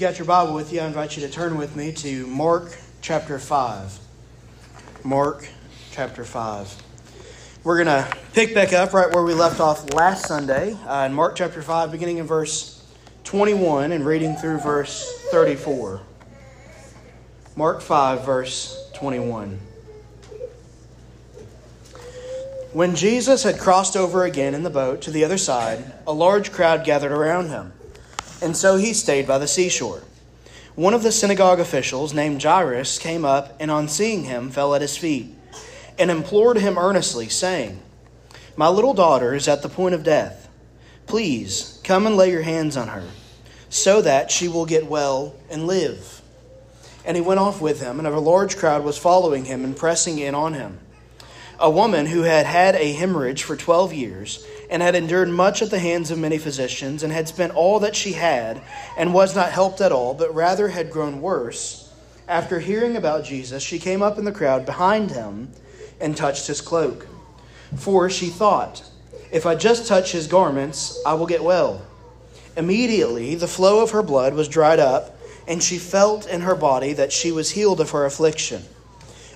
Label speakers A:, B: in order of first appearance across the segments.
A: you got your Bible with you, I invite you to turn with me to Mark chapter 5. Mark chapter 5. We're going to pick back up right where we left off last Sunday uh, in Mark chapter 5, beginning in verse 21 and reading through verse 34. Mark 5, verse 21. When Jesus had crossed over again in the boat to the other side, a large crowd gathered around him, and so he stayed by the seashore. One of the synagogue officials, named Jairus, came up and on seeing him fell at his feet and implored him earnestly, saying, My little daughter is at the point of death. Please come and lay your hands on her, so that she will get well and live. And he went off with him, and a large crowd was following him and pressing in on him a woman who had had a hemorrhage for 12 years and had endured much at the hands of many physicians and had spent all that she had and was not helped at all, but rather had grown worse. After hearing about Jesus, she came up in the crowd behind him and touched his cloak. For she thought, if I just touch his garments, I will get well. Immediately, the flow of her blood was dried up, and she felt in her body that she was healed of her affliction.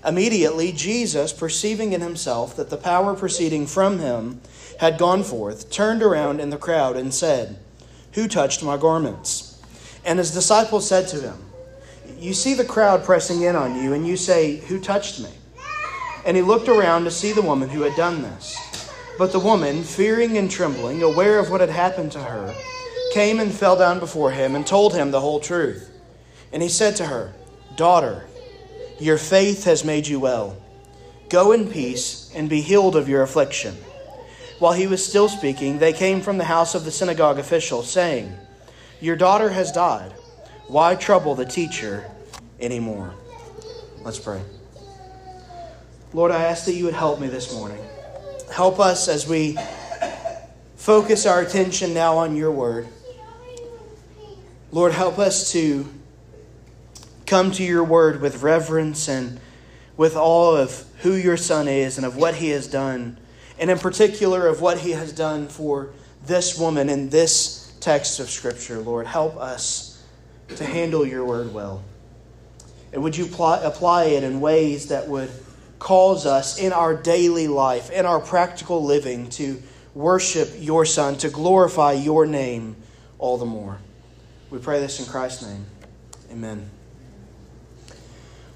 A: Immediately, Jesus, perceiving in himself that the power proceeding from him had gone forth, turned around in the crowd and said, Who touched my garments? And his disciples said to him, You see the crowd pressing in on you, and you say, Who touched me? And he looked around to see the woman who had done this. But the woman, fearing and trembling, aware of what had happened to her, came and fell down before him and told him the whole truth. And he said to her, Daughter, your faith has made you well. Go in peace and be healed of your affliction. While he was still speaking, they came from the house of the synagogue official, saying, Your daughter has died. Why trouble the teacher anymore? Let's pray. Lord, I ask that you would help me this morning. Help us as we focus our attention now on your word. Lord, help us to come to your word with reverence and with awe of who your son is and of what he has done, and in particular of what he has done for this woman in this text of Scripture. Lord, help us to handle your word well. And would you apply it in ways that would cause us in our daily life, in our practical living, to worship your Son, to glorify your name all the more? We pray this in Christ's name. Amen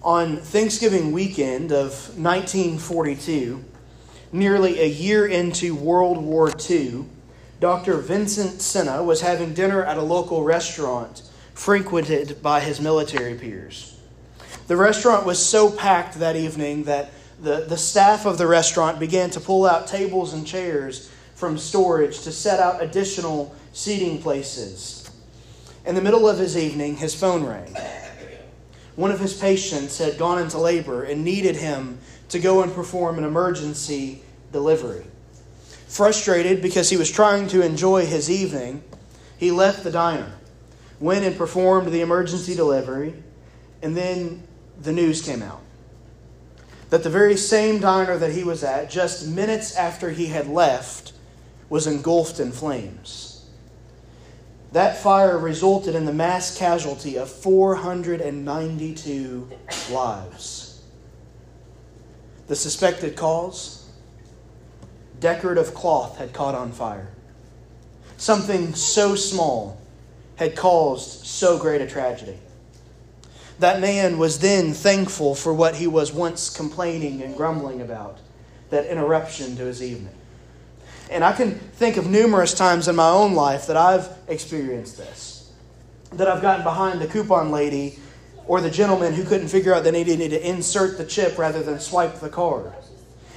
A: on Thanksgiving weekend of 1942, nearly a year into World War II, Dr. Vincent Senna was having dinner at a local restaurant frequented by his military peers. The restaurant was so packed that evening that the, the staff of the restaurant began to pull out tables and chairs from storage to set out additional seating places. In the middle of his evening, his phone rang one of his patients had gone into labor and needed him to go and perform an emergency delivery. Frustrated because he was trying to enjoy his evening, he left the diner, went and performed the emergency delivery, and then the news came out that the very same diner that he was at, just minutes after he had left, was engulfed in flames. That fire resulted in the mass casualty of 492 lives. The suspected cause? Decorative cloth had caught on fire. Something so small had caused so great a tragedy. That man was then thankful for what he was once complaining and grumbling about that interruption to his evening. And I can think of numerous times in my own life that I've experienced this. That I've gotten behind the coupon lady or the gentleman who couldn't figure out that he needed to insert the chip rather than swipe the card.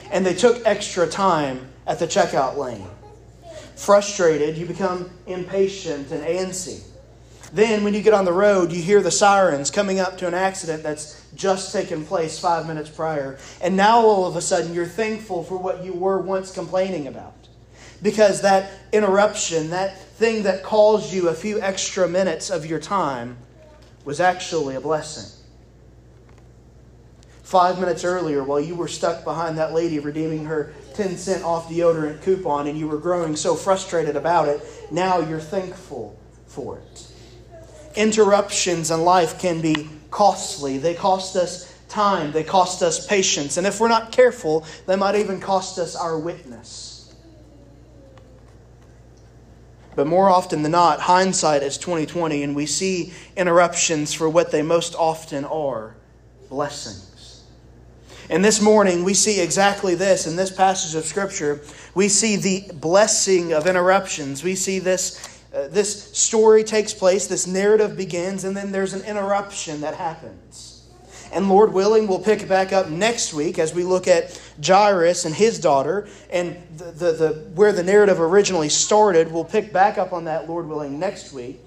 A: And they took extra time at the checkout lane. Frustrated, you become impatient and antsy. Then, when you get on the road, you hear the sirens coming up to an accident that's just taken place five minutes prior. And now, all of a sudden, you're thankful for what you were once complaining about because that interruption, that thing that caused you a few extra minutes of your time, was actually a blessing. Five minutes earlier, while you were stuck behind that lady redeeming her 10 cent off deodorant coupon and you were growing so frustrated about it, now you're thankful for it. interruptions in life can be costly. They cost us time, they cost us patience, and if we're not careful, they might even cost us our witness. But more often than not, hindsight is 2020, and we see interruptions for what they most often are blessings. And this morning, we see exactly this in this passage of Scripture. We see the blessing of interruptions. We see this uh, this story takes place, this narrative begins, and then there's an interruption that happens. And Lord willing, we'll pick it back up next week as we look at Jairus and his daughter and the, the, the, where the narrative originally started. We'll pick back up on that, Lord willing, next week.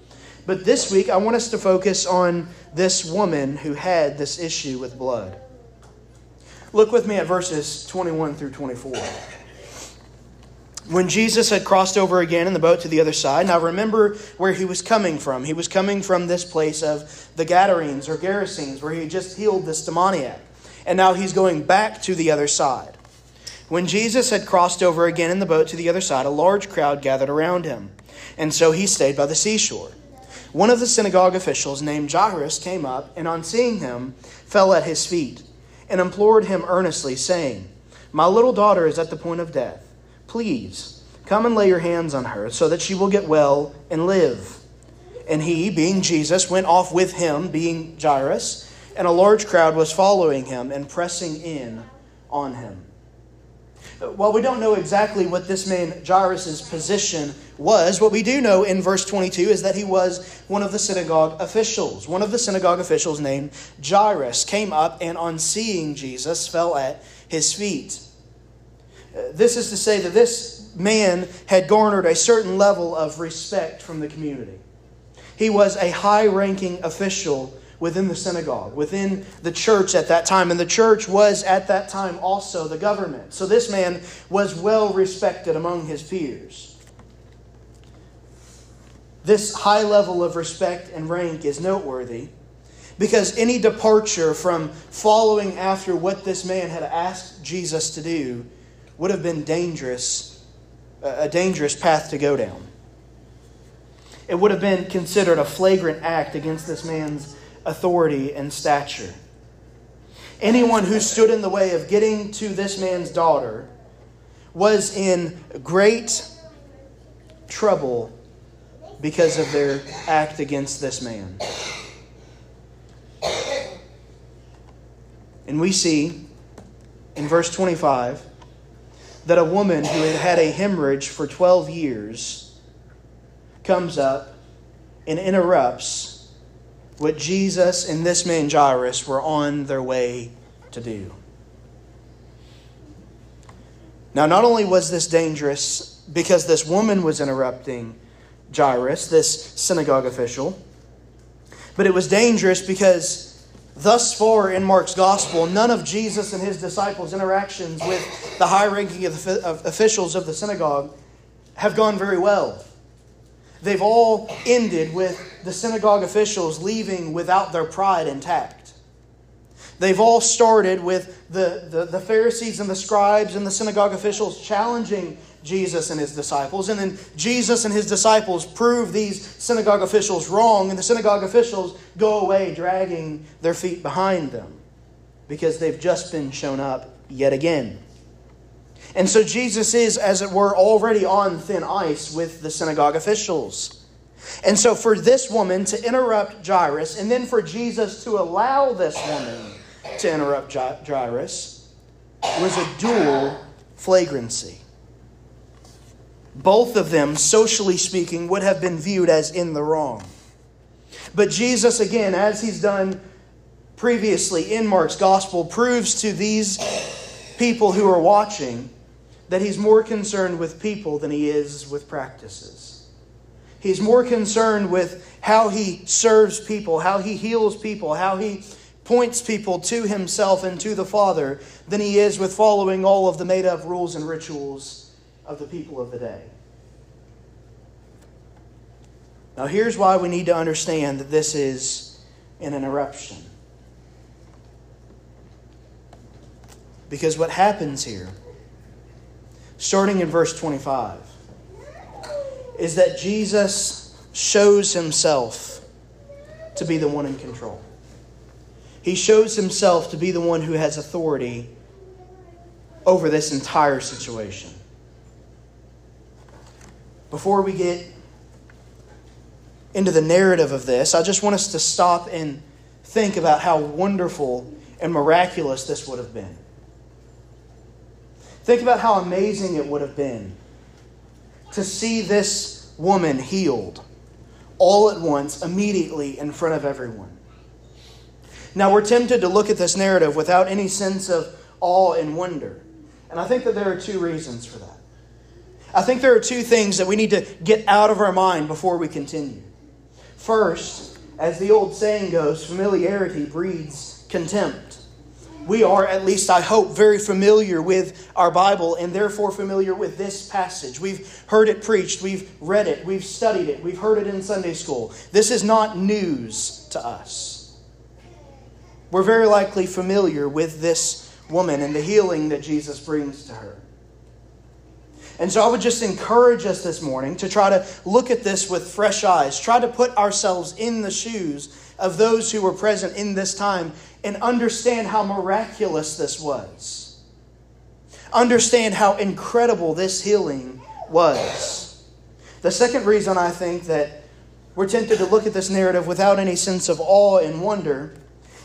A: But this week, I want us to focus on this woman who had this issue with blood. Look with me at verses 21 through 24 when Jesus had crossed over again in the boat to the other side, now remember where he was coming from. He was coming from this place of the Gadarenes or Gerasenes, where he had just healed this demoniac. And now he's going back to the other side. When Jesus had crossed over again in the boat to the other side, a large crowd gathered around him. And so he stayed by the seashore. One of the synagogue officials, named Jairus, came up, and on seeing him, fell at his feet, and implored him earnestly, saying, My little daughter is at the point of death. Please, come and lay your hands on her, so that she will get well and live. And he, being Jesus, went off with him, being Jairus, and a large crowd was following him and pressing in on him. While we don't know exactly what this man Jairus' position was, what we do know in verse 22 is that he was one of the synagogue officials. One of the synagogue officials named Jairus came up and, on seeing Jesus, fell at his feet. Uh, this is to say that this man had garnered a certain level of respect from the community. He was a high ranking official within the synagogue, within the church at that time. And the church was at that time also the government. So this man was well respected among his peers. This high level of respect and rank is noteworthy because any departure from following after what this man had asked Jesus to do would have been dangerous, a dangerous path to go down. It would have been considered a flagrant act against this man's authority and stature. Anyone who stood in the way of getting to this man's daughter was in great trouble because of their act against this man. And we see in verse 25 that a woman who had had a hemorrhage for 12 years comes up and interrupts what Jesus and this man Jairus were on their way to do. Now, not only was this dangerous because this woman was interrupting Jairus, this synagogue official, but it was dangerous because Thus far in Mark's gospel, none of Jesus and his disciples' interactions with the high ranking of officials of the synagogue have gone very well. They've all ended with the synagogue officials leaving without their pride intact. They've all started with the, the, the Pharisees and the scribes and the synagogue officials challenging Jesus and his disciples. And then Jesus and his disciples prove these synagogue officials wrong, and the synagogue officials go away dragging their feet behind them because they've just been shown up yet again. And so Jesus is, as it were, already on thin ice with the synagogue officials. And so for this woman to interrupt Jairus, and then for Jesus to allow this woman to interrupt Jairus, was a dual flagrancy both of them, socially speaking, would have been viewed as in the wrong. But Jesus, again, as he's done previously in Mark's gospel, proves to these people who are watching that he's more concerned with people than he is with practices. He's more concerned with how he serves people, how he heals people, how he points people to himself and to the Father than he is with following all of the made up rules and rituals of the people of the day. Now, here's why we need to understand that this is an interruption. Because what happens here, starting in verse 25, is that Jesus shows himself to be the one in control. He shows himself to be the one who has authority over this entire situation. Before we get into the narrative of this, I just want us to stop and think about how wonderful and miraculous this would have been. Think about how amazing it would have been to see this woman healed all at once, immediately in front of everyone. Now, we're tempted to look at this narrative without any sense of awe and wonder. And I think that there are two reasons for that. I think there are two things that we need to get out of our mind before we continue. First, as the old saying goes, familiarity breeds contempt. We are, at least I hope, very familiar with our Bible and therefore familiar with this passage. We've heard it preached, we've read it, we've studied it, we've heard it in Sunday school. This is not news to us. We're very likely familiar with this woman and the healing that Jesus brings to her. And so I would just encourage us this morning to try to look at this with fresh eyes, try to put ourselves in the shoes of those who were present in this time and understand how miraculous this was. Understand how incredible this healing was. The second reason I think that we're tempted to look at this narrative without any sense of awe and wonder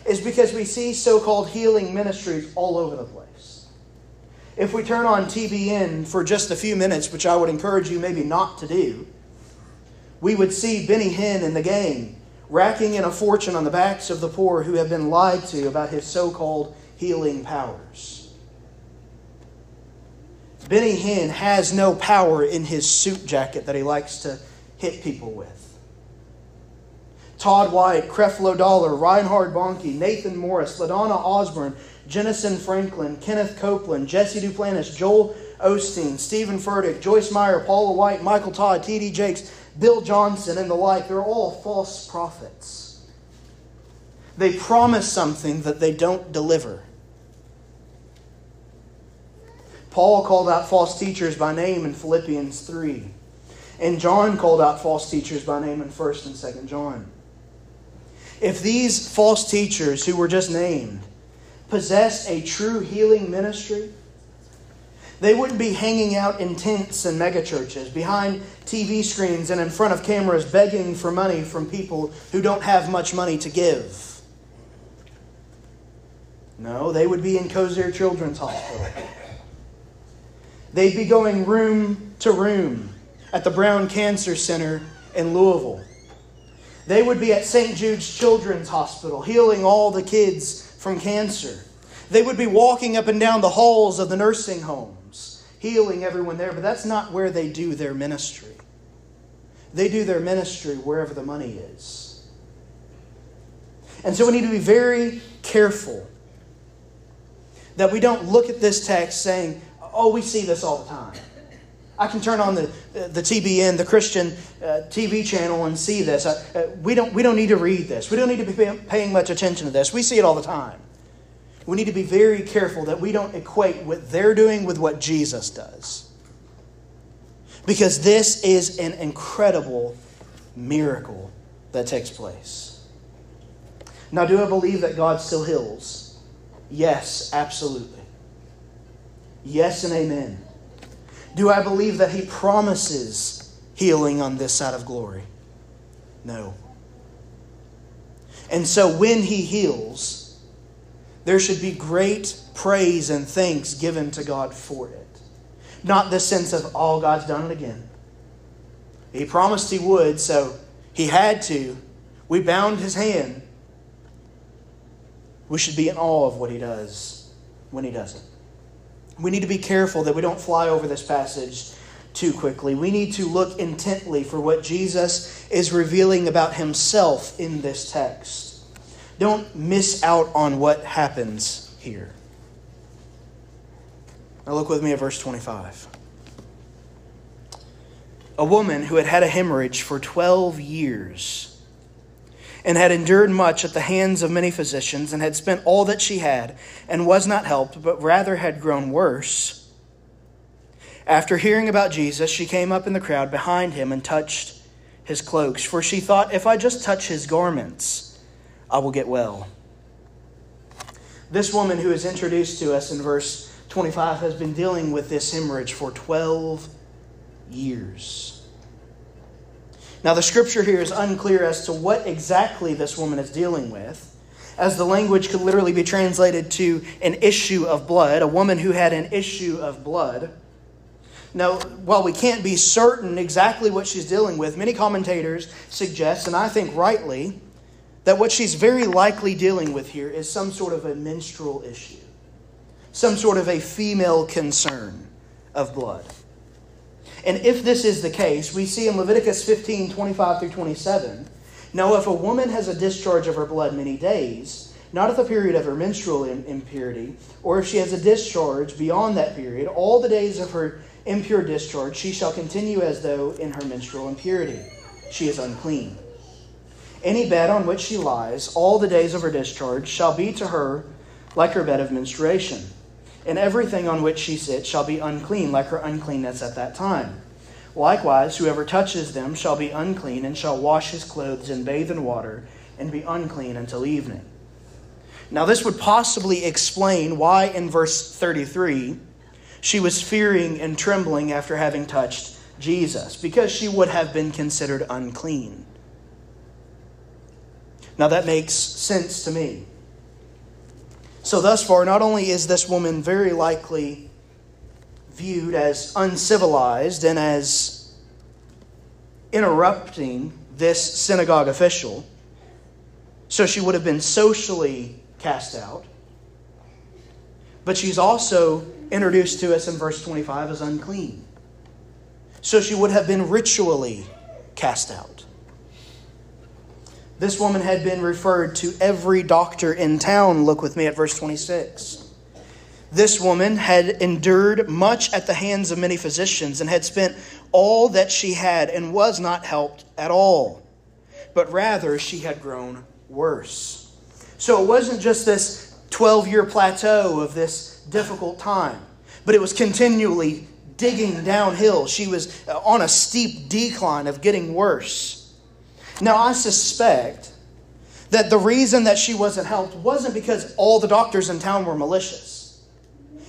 A: is because we see so called healing ministries all over the place. If we turn on TBN for just a few minutes, which I would encourage you maybe not to do, we would see Benny Hinn and the gang racking in a fortune on the backs of the poor who have been lied to about his so called healing powers. Benny Hinn has no power in his suit jacket that he likes to hit people with. Todd White, Creflo Dollar, Reinhard Bonnke, Nathan Morris, LaDonna Osborn, Jentezen Franklin, Kenneth Copeland, Jesse Duplantis, Joel Osteen, Steven Furtick, Joyce Meyer, Paula White, Michael Todd, T.D. Jakes, Bill Johnson, and the like. They're all false prophets. They promise something that they don't deliver. Paul called out false teachers by name in Philippians 3. And John called out false teachers by name in 1st and 2nd John. If these false teachers who were just named possessed a true healing ministry, they wouldn't be hanging out in tents and megachurches, behind TV screens and in front of cameras begging for money from people who don't have much money to give. No, they would be in Kosair Children's Hospital. They'd be going room to room at the Brown Cancer Center in Louisville. They would be at St. Jude's Children's Hospital, healing all the kids from cancer. They would be walking up and down the halls of the nursing homes, healing everyone there, but that's not where they do their ministry. They do their ministry wherever the money is. And so we need to be very careful that we don't look at this text saying, oh, we see this all the time. I can turn on the, the TBN, the Christian uh, TV channel, and see this. I, uh, we, don't, we don't need to read this. We don't need to be paying much attention to this. We see it all the time. We need to be very careful that we don't equate what they're doing with what Jesus does. Because this is an incredible miracle that takes place. Now, do I believe that God still heals? Yes, absolutely. Yes, and amen. Do I believe that He promises healing on this side of glory? No. And so when He heals, there should be great praise and thanks given to God for it. Not the sense of, oh, God's done it again. He promised He would, so He had to. We bound His hand. We should be in awe of what He does when He does it we need to be careful that we don't fly over this passage too quickly. We need to look intently for what Jesus is revealing about himself in this text. Don't miss out on what happens here. Now, look with me at verse 25. A woman who had had a hemorrhage for 12 years and had endured much at the hands of many physicians, and had spent all that she had, and was not helped, but rather had grown worse. After hearing about Jesus, she came up in the crowd behind him and touched his cloaks, for she thought, If I just touch his garments, I will get well. This woman who is introduced to us in verse 25 has been dealing with this hemorrhage for 12 years. Now, the scripture here is unclear as to what exactly this woman is dealing with, as the language could literally be translated to an issue of blood, a woman who had an issue of blood. Now, while we can't be certain exactly what she's dealing with, many commentators suggest, and I think rightly, that what she's very likely dealing with here is some sort of a menstrual issue, some sort of a female concern of blood. And if this is the case, we see in Leviticus 15 25 through 27 now, if a woman has a discharge of her blood many days, not at the period of her menstrual impurity, or if she has a discharge beyond that period, all the days of her impure discharge, she shall continue as though in her menstrual impurity. She is unclean. Any bed on which she lies, all the days of her discharge, shall be to her like her bed of menstruation. And everything on which she sits shall be unclean, like her uncleanness at that time. Likewise, whoever touches them shall be unclean, and shall wash his clothes and bathe in water, and be unclean until evening. Now, this would possibly explain why in verse 33 she was fearing and trembling after having touched Jesus, because she would have been considered unclean. Now, that makes sense to me. So, thus far, not only is this woman very likely viewed as uncivilized and as interrupting this synagogue official, so she would have been socially cast out. But she's also introduced to us in verse 25 as unclean. So she would have been ritually cast out. This woman had been referred to every doctor in town. Look with me at verse 26. This woman had endured much at the hands of many physicians and had spent all that she had and was not helped at all, but rather she had grown worse. So it wasn't just this 12 year plateau of this difficult time, but it was continually digging downhill. She was on a steep decline of getting worse. Now, I suspect that the reason that she wasn't helped wasn't because all the doctors in town were malicious.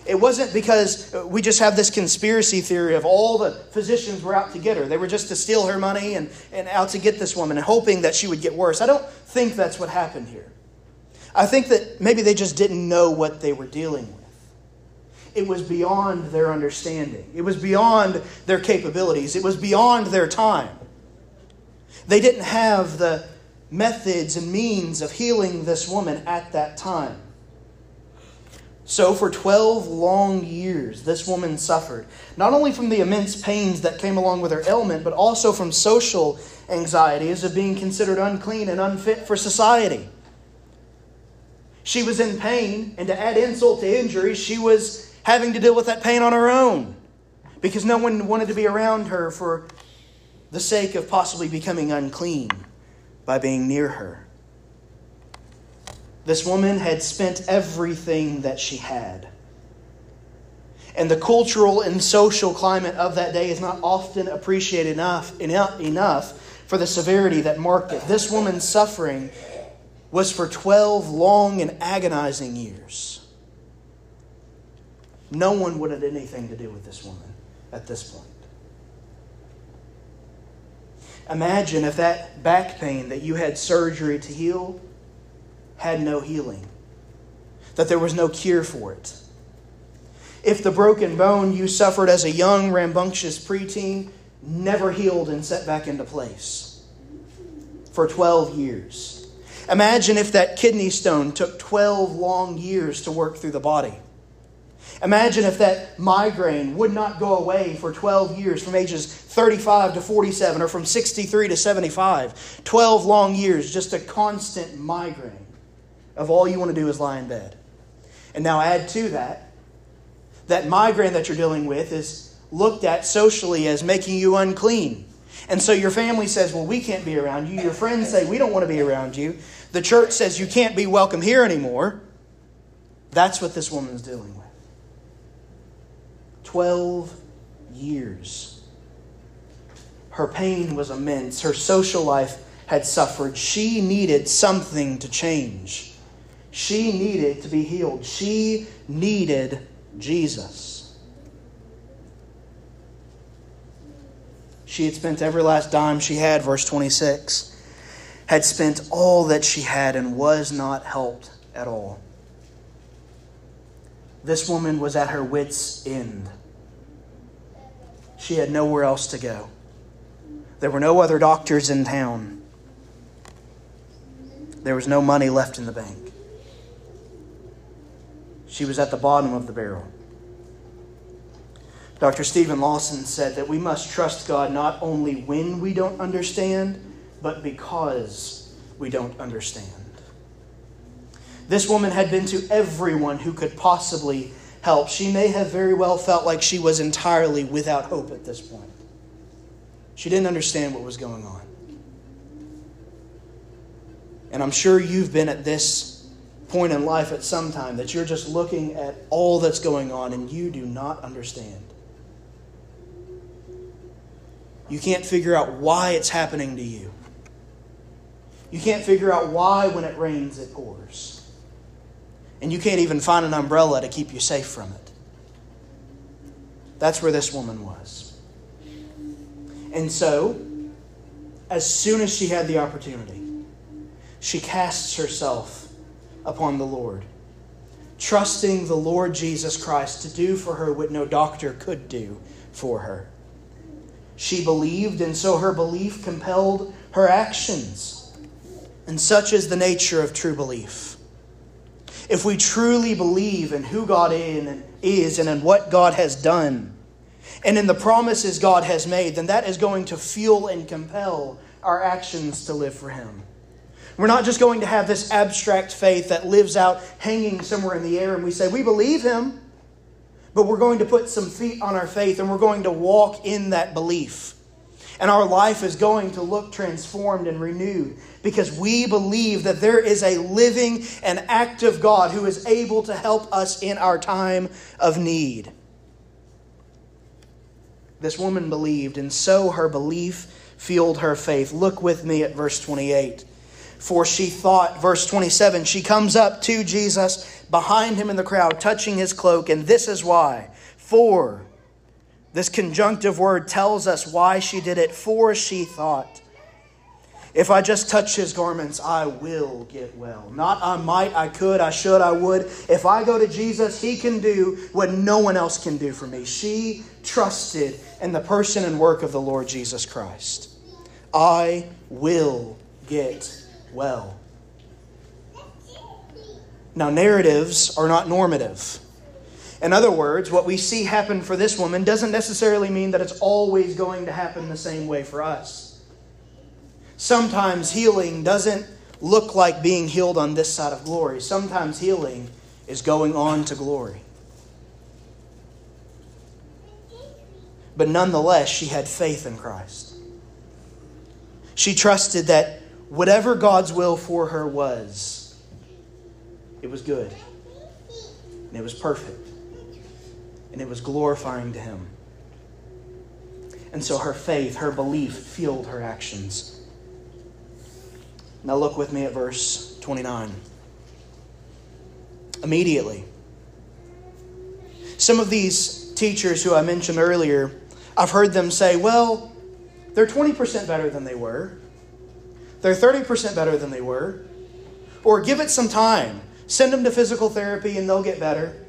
A: It wasn't because we just have this conspiracy theory of all the physicians were out to get her. They were just to steal her money and, and out to get this woman and hoping that she would get worse. I don't think that's what happened here. I think that maybe they just didn't know what they were dealing with. It was beyond their understanding, it was beyond their capabilities, it was beyond their time. They didn't have the methods and means of healing this woman at that time. So, for 12 long years, this woman suffered, not only from the immense pains that came along with her ailment, but also from social anxieties of being considered unclean and unfit for society. She was in pain, and to add insult to injury, she was having to deal with that pain on her own because no one wanted to be around her for the sake of possibly becoming unclean by being near her. This woman had spent everything that she had. And the cultural and social climate of that day is not often appreciated enough, enough, for the severity that marked it. This woman's suffering was for 12 long and agonizing years. No one would have anything to do with this woman at this point. Imagine if that back pain that you had surgery to heal had no healing, that there was no cure for it. If the broken bone you suffered as a young, rambunctious preteen never healed and set back into place for 12 years. Imagine if that kidney stone took 12 long years to work through the body. Imagine if that migraine would not go away for 12 years, from ages 35 to 47, or from 63 to 75. 12 long years, just a constant migraine of all you want to do is lie in bed. And now add to that, that migraine that you're dealing with is looked at socially as making you unclean. And so your family says, Well, we can't be around you. Your friends say, We don't want to be around you. The church says, You can't be welcome here anymore. That's what this woman's dealing with. 12 years. Her pain was immense. Her social life had suffered. She needed something to change. She needed to be healed. She needed Jesus. She had spent every last dime she had, verse 26, had spent all that she had and was not helped at all. This woman was at her wits' end. She had nowhere else to go. There were no other doctors in town. There was no money left in the bank. She was at the bottom of the barrel. Dr. Steven Lawson said that we must trust God not only when we don't understand, but because we don't understand. This woman had been to everyone who could possibly help. She may have very well felt like she was entirely without hope at this point. She didn't understand what was going on. And I'm sure you've been at this point in life at some time that you're just looking at all that's going on and you do not understand. You can't figure out why it's happening to you. You can't figure out why, when it rains, it pours and you can't even find an umbrella to keep you safe from it. That's where this woman was. And so, as soon as she had the opportunity, she casts herself upon the Lord, trusting the Lord Jesus Christ to do for her what no doctor could do for her. She believed, and so her belief compelled her actions. And such is the nature of true belief if we truly believe in who God is and in what God has done, and in the promises God has made, then that is going to fuel and compel our actions to live for Him. We're not just going to have this abstract faith that lives out hanging somewhere in the air and we say, we believe Him, but we're going to put some feet on our faith and we're going to walk in that belief. And our life is going to look transformed and renewed because we believe that there is a living and active God who is able to help us in our time of need. This woman believed, and so her belief fueled her faith. Look with me at verse 28. For she thought, verse 27, she comes up to Jesus behind him in the crowd, touching his cloak, and this is why. For this conjunctive word tells us why she did it, for she thought. If I just touch his garments, I will get well. Not I might, I could, I should, I would. If I go to Jesus, he can do what no one else can do for me. She trusted in the person and work of the Lord Jesus Christ. I will get well. Now, narratives are not normative. In other words, what we see happen for this woman doesn't necessarily mean that it's always going to happen the same way for us. Sometimes healing doesn't look like being healed on this side of glory. Sometimes healing is going on to glory. But nonetheless, she had faith in Christ. She trusted that whatever God's will for her was, it was good. And it was perfect. And it was glorifying to Him. And so her faith, her belief, fueled her actions. Now look with me at verse 29. Immediately. Some of these teachers who I mentioned earlier, I've heard them say, well, they're 20% better than they were. They're 30% better than they were. Or give it some time. Send them to physical therapy and they'll get better.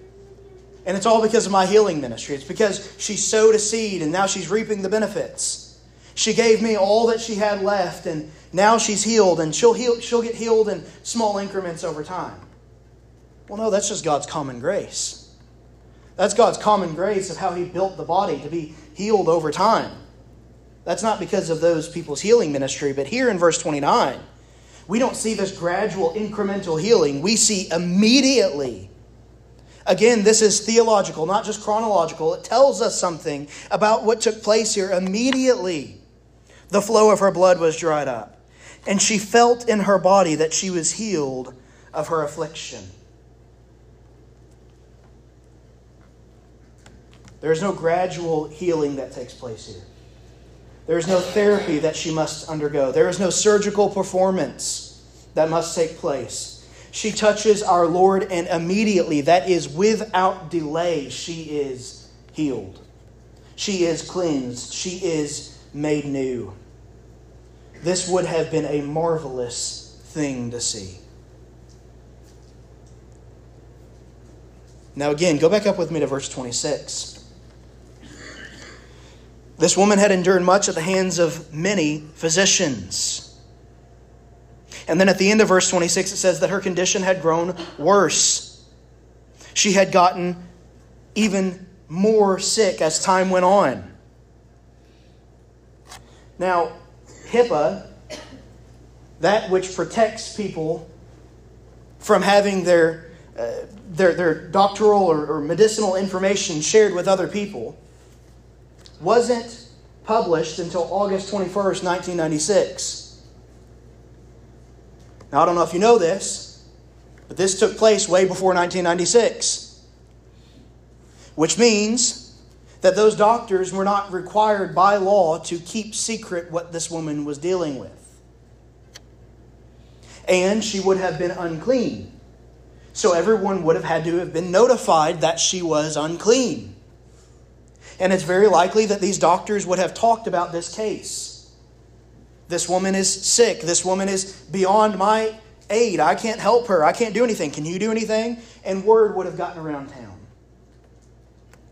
A: And it's all because of my healing ministry. It's because she sowed a seed and now she's reaping the benefits. She gave me all that she had left and now she's healed and she'll, heal, she'll get healed in small increments over time. Well, no, that's just God's common grace. That's God's common grace of how He built the body to be healed over time. That's not because of those people's healing ministry, but here in verse 29, we don't see this gradual incremental healing. We see immediately. Again, this is theological, not just chronological. It tells us something about what took place here immediately. The flow of her blood was dried up and she felt in her body that she was healed of her affliction. There is no gradual healing that takes place here. There is no therapy that she must undergo. There is no surgical performance that must take place. She touches our Lord, and immediately, that is without delay, she is healed. She is cleansed. She is made new. This would have been a marvelous thing to see. Now, again, go back up with me to verse 26. This woman had endured much at the hands of many physicians. And then at the end of verse 26, it says that her condition had grown worse. She had gotten even more sick as time went on. Now, HIPAA, that which protects people from having their, uh, their, their doctoral or, or medicinal information shared with other people, wasn't published until August 21st, 1996. Now, I don't know if you know this, but this took place way before 1996, which means that those doctors were not required by law to keep secret what this woman was dealing with. And she would have been unclean. So everyone would have had to have been notified that she was unclean. And it's very likely that these doctors would have talked about this case. This woman is sick. This woman is beyond my aid. I can't help her. I can't do anything. Can you do anything? And word would have gotten around town.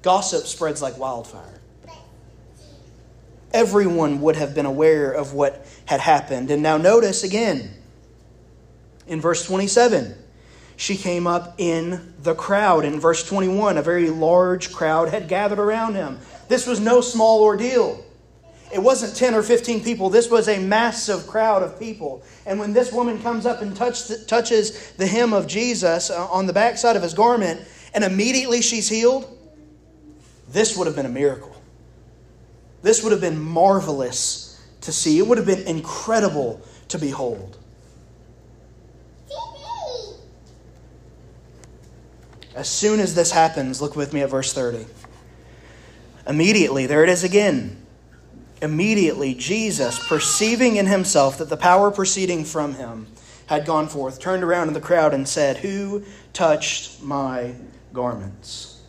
A: Gossip spreads like wildfire. Everyone would have been aware of what had happened. And now notice again in verse 27 she came up in the crowd. In verse 21, a very large crowd had gathered around him. This was no small ordeal. It wasn't 10 or 15 people, this was a massive crowd of people. And when this woman comes up and touch, touches the hem of Jesus uh, on the backside of his garment, and immediately she's healed, this would have been a miracle. This would have been marvelous to see. It would have been incredible to behold. As soon as this happens, look with me at verse 30. Immediately, there it is again. Immediately, Jesus, perceiving in himself that the power proceeding from him had gone forth, turned around in the crowd and said, Who touched my garments?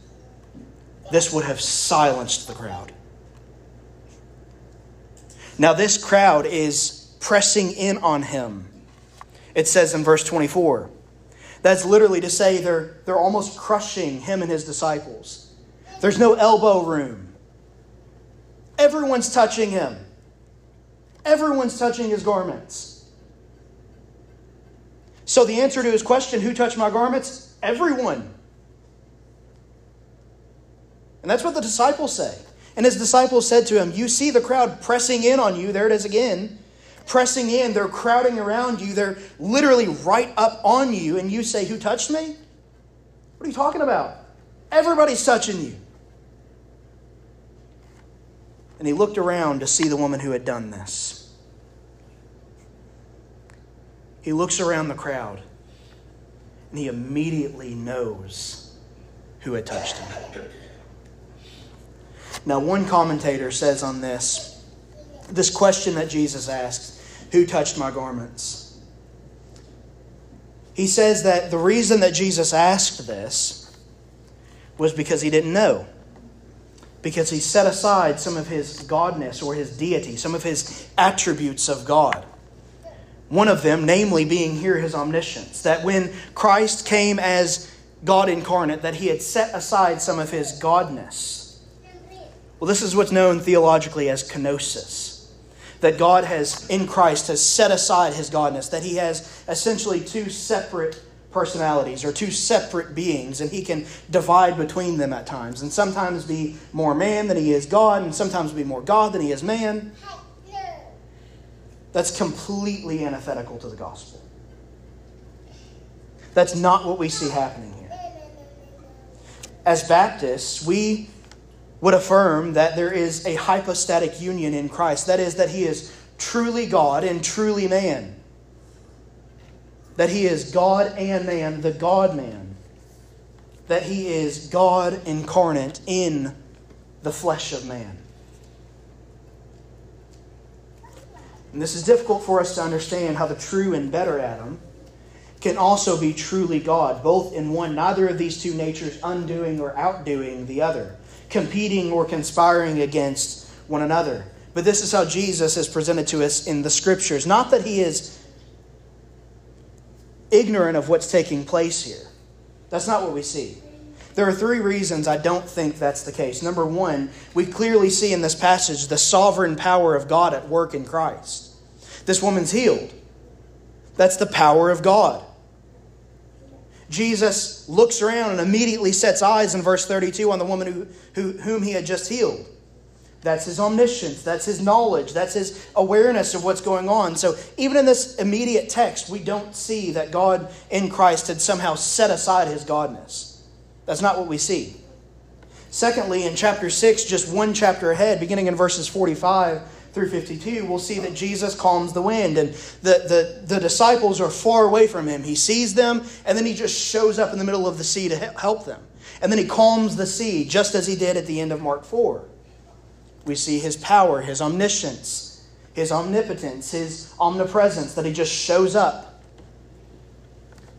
A: This would have silenced the crowd. Now, this crowd is pressing in on him. It says in verse 24. That's literally to say they're, they're almost crushing him and his disciples. There's no elbow room. Everyone's touching him, everyone's touching his garments. So the answer to his question, Who touched my garments? Everyone. And that's what the disciples say. And his disciples said to him, You see the crowd pressing in on you. There it is again pressing in, they're crowding around you, they're literally right up on you, and you say, Who touched me? What are you talking about? Everybody's touching you. And he looked around to see the woman who had done this. He looks around the crowd and he immediately knows who had touched him. Now, one commentator says on this this question that Jesus asks Who touched my garments? He says that the reason that Jesus asked this was because he didn't know. Because he set aside some of his godness or his deity, some of his attributes of God. One of them, namely, being here his omniscience. That when Christ came as God incarnate, that he had set aside some of his godness. Well, this is what's known theologically as kenosis that God has, in Christ, has set aside his godness, that he has essentially two separate personalities or two separate beings, and he can divide between them at times, and sometimes be more man than he is God, and sometimes be more God than he is man. That's completely antithetical to the gospel. That's not what we see happening here. As Baptists, we would affirm that there is a hypostatic union in Christ. That is, that he is truly God and truly man. That he is God and man, the God man. That he is God incarnate in the flesh of man. And this is difficult for us to understand how the true and better Adam can also be truly God, both in one, neither of these two natures undoing or outdoing the other, competing or conspiring against one another. But this is how Jesus is presented to us in the scriptures. Not that he is ignorant of what's taking place here. That's not what we see. There are three reasons I don't think that's the case. Number one, we clearly see in this passage the sovereign power of God at work in Christ. This woman's healed. That's the power of God. Jesus looks around and immediately sets eyes in verse 32 on the woman who, who, whom he had just healed. That's his omniscience. That's his knowledge. That's his awareness of what's going on. So, even in this immediate text, we don't see that God in Christ had somehow set aside his godness. That's not what we see. Secondly, in chapter 6, just one chapter ahead, beginning in verses 45 through 52, we'll see that Jesus calms the wind, and the, the, the disciples are far away from him. He sees them, and then he just shows up in the middle of the sea to help them. And then he calms the sea, just as he did at the end of Mark 4. We see his power, his omniscience, his omnipotence, his omnipresence, that he just shows up.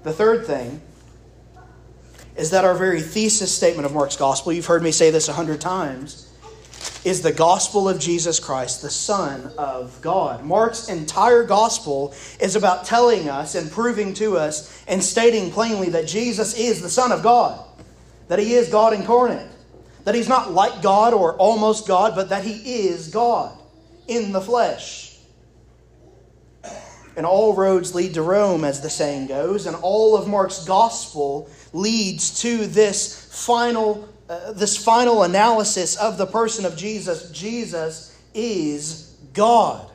A: The third thing is that our very thesis statement of Mark's gospel, you've heard me say this a hundred times, is the gospel of Jesus Christ, the Son of God. Mark's entire gospel is about telling us and proving to us and stating plainly that Jesus is the Son of God, that he is God incarnate, that he's not like God or almost God, but that he is God in the flesh. And all roads lead to Rome, as the saying goes, and all of Mark's gospel leads to this final, uh, this final analysis of the person of Jesus. Jesus is God.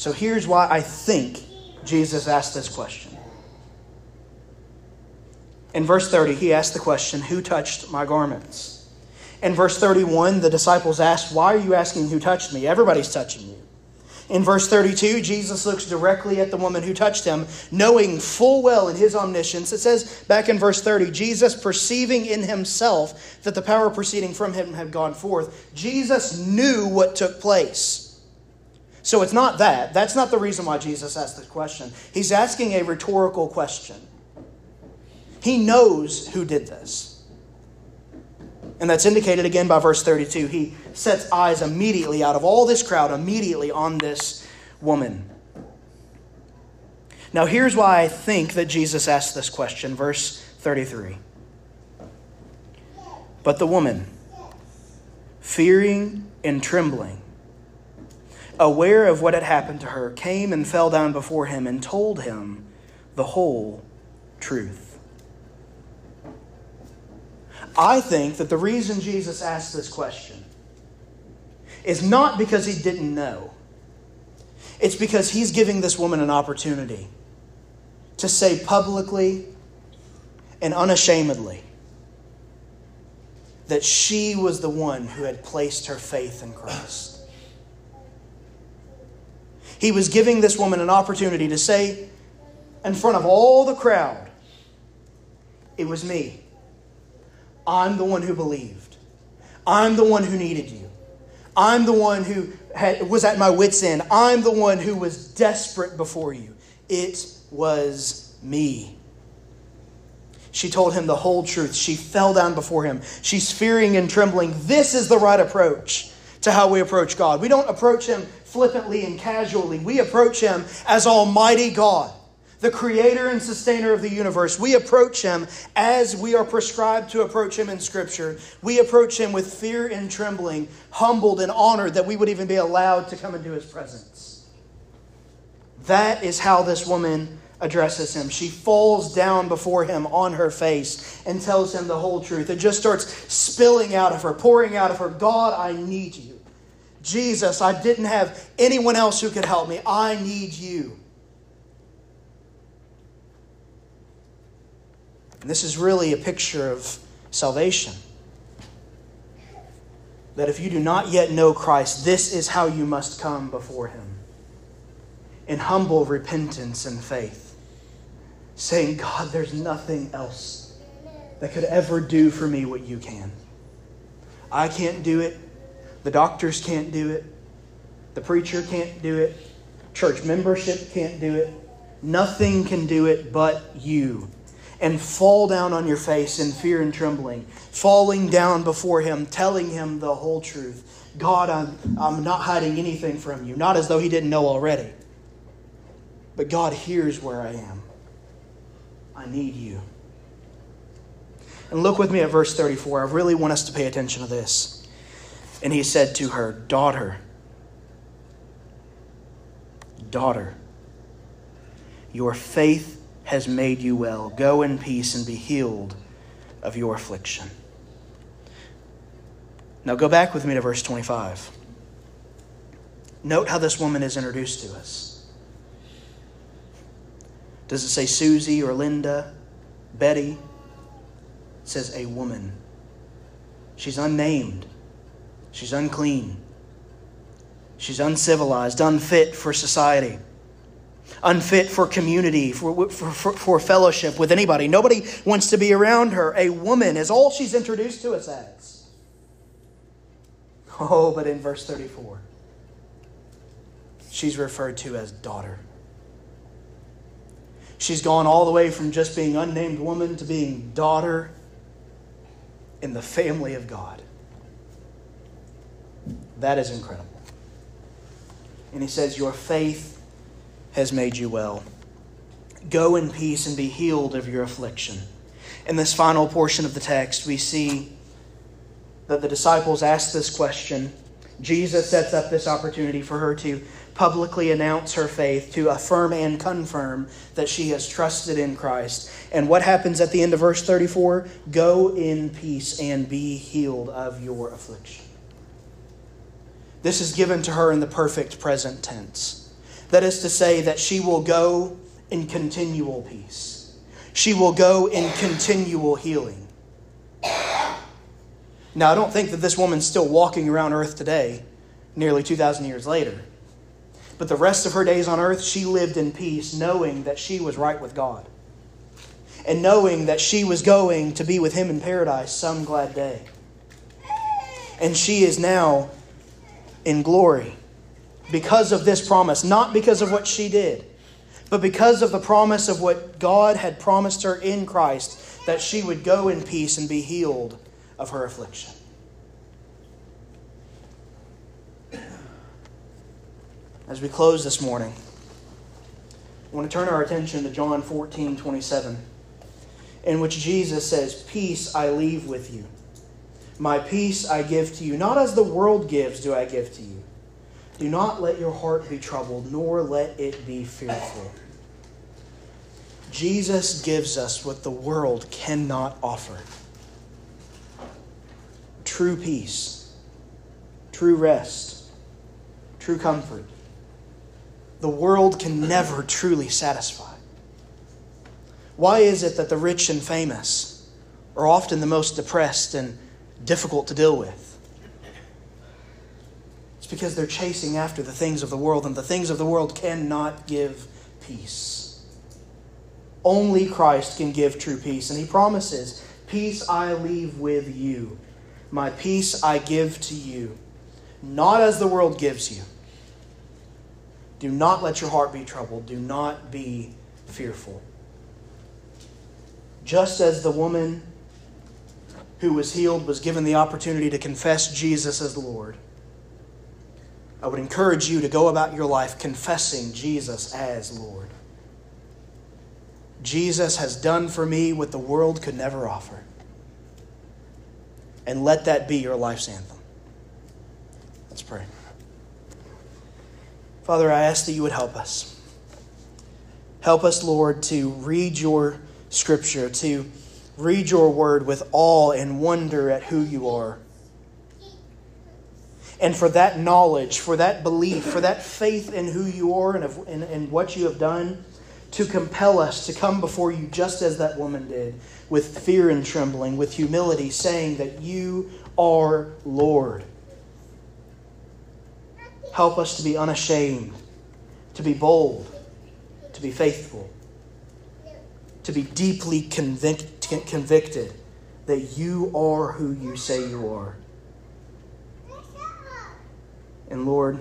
A: So here's why I think Jesus asked this question. In verse 30, he asked the question, Who touched my garments? In verse 31, the disciples asked, Why are you asking who touched me? Everybody's touching you. In verse 32, Jesus looks directly at the woman who touched him, knowing full well in his omniscience. It says back in verse 30, Jesus perceiving in himself that the power proceeding from him had gone forth, Jesus knew what took place. So it's not that. That's not the reason why Jesus asked the question. He's asking a rhetorical question. He knows who did this. And that's indicated again by verse 32. He sets eyes immediately out of all this crowd, immediately on this woman. Now, here's why I think that Jesus asked this question. Verse 33. But the woman, fearing and trembling, aware of what had happened to her, came and fell down before him and told him the whole truth. I think that the reason Jesus asked this question is not because he didn't know, it's because he's giving this woman an opportunity to say publicly and unashamedly that she was the one who had placed her faith in Christ. He was giving this woman an opportunity to say in front of all the crowd, It was me. I'm the one who believed. I'm the one who needed you. I'm the one who had, was at my wits' end. I'm the one who was desperate before you. It was me. She told him the whole truth. She fell down before him. She's fearing and trembling. This is the right approach to how we approach God. We don't approach him flippantly and casually, we approach him as Almighty God the creator and sustainer of the universe. We approach him as we are prescribed to approach him in Scripture. We approach him with fear and trembling, humbled and honored that we would even be allowed to come into his presence. That is how this woman addresses him. She falls down before him on her face and tells him the whole truth. It just starts spilling out of her, pouring out of her God, I need you. Jesus, I didn't have anyone else who could help me. I need you. And this is really a picture of salvation. That if you do not yet know Christ, this is how you must come before Him in humble repentance and faith, saying, God, there's nothing else that could ever do for me what you can. I can't do it. The doctors can't do it. The preacher can't do it. Church membership can't do it. Nothing can do it but you. And fall down on your face in fear and trembling, falling down before Him, telling Him the whole truth. God, I'm, I'm not hiding anything from you, not as though He didn't know already. But God hears where I am. I need you. And look with me at verse 34. I really want us to pay attention to this. And he said to her, Daughter, daughter, your faith has made you well. Go in peace and be healed of your affliction. Now go back with me to verse 25. Note how this woman is introduced to us. Does it say Susie or Linda, Betty? It says a woman. She's unnamed. She's unclean. She's uncivilized, unfit for society, unfit for community, for, for, for, for, fellowship with anybody. Nobody wants to be around her. A woman is all she's introduced to us as. Oh, but in verse 34, she's referred to as daughter. She's gone all the way from just being unnamed woman to being daughter in the family of God. That is incredible. And he says, Your faith has made you well. Go in peace and be healed of your affliction. In this final portion of the text, we see that the disciples ask this question. Jesus sets up this opportunity for her to publicly announce her faith, to affirm and confirm that she has trusted in Christ. And what happens at the end of verse 34? Go in peace and be healed of your affliction. This is given to her in the perfect present tense. That is to say, that she will go in continual peace, she will go in continual healing. Now, I don't think that this woman's still walking around earth today, nearly 2,000 years later. But the rest of her days on earth, she lived in peace, knowing that she was right with God. And knowing that she was going to be with Him in paradise some glad day. And she is now in glory because of this promise, not because of what she did, but because of the promise of what God had promised her in Christ that she would go in peace and be healed of her affliction. As we close this morning, I want to turn our attention to John 14 27, in which Jesus says, Peace I leave with you. My peace I give to you, not as the world gives, do I give to you. Do not let your heart be troubled, nor let it be fearful. Jesus gives us what the world cannot offer true peace, true rest, true comfort. The world can never truly satisfy. Why is it that the rich and famous are often the most depressed and difficult to deal with. Because they're chasing after the things of the world, and the things of the world cannot give peace. Only Christ can give true peace, and He promises, Peace I leave with you, my peace I give to you, not as the world gives you. Do not let your heart be troubled, do not be fearful. Just as the woman who was healed was given the opportunity to confess Jesus as the Lord. I would encourage you to go about your life confessing Jesus as Lord. Jesus has done for me what the world could never offer. And let that be your life's anthem. Let's pray. Father, I ask that you would help us. Help us, Lord, to read your scripture, to read your word with awe and wonder at who you are. And for that knowledge, for that belief, for that faith in who you are and, of, and, and what you have done, to compel us to come before you just as that woman did, with fear and trembling, with humility, saying that you are Lord. Help us to be unashamed, to be bold, to be faithful, to be deeply convict, convicted that you are who you say you are. And Lord,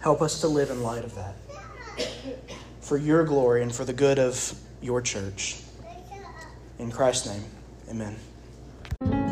A: help us to live in light of that for your glory and for the good of your church. In Christ's name, amen.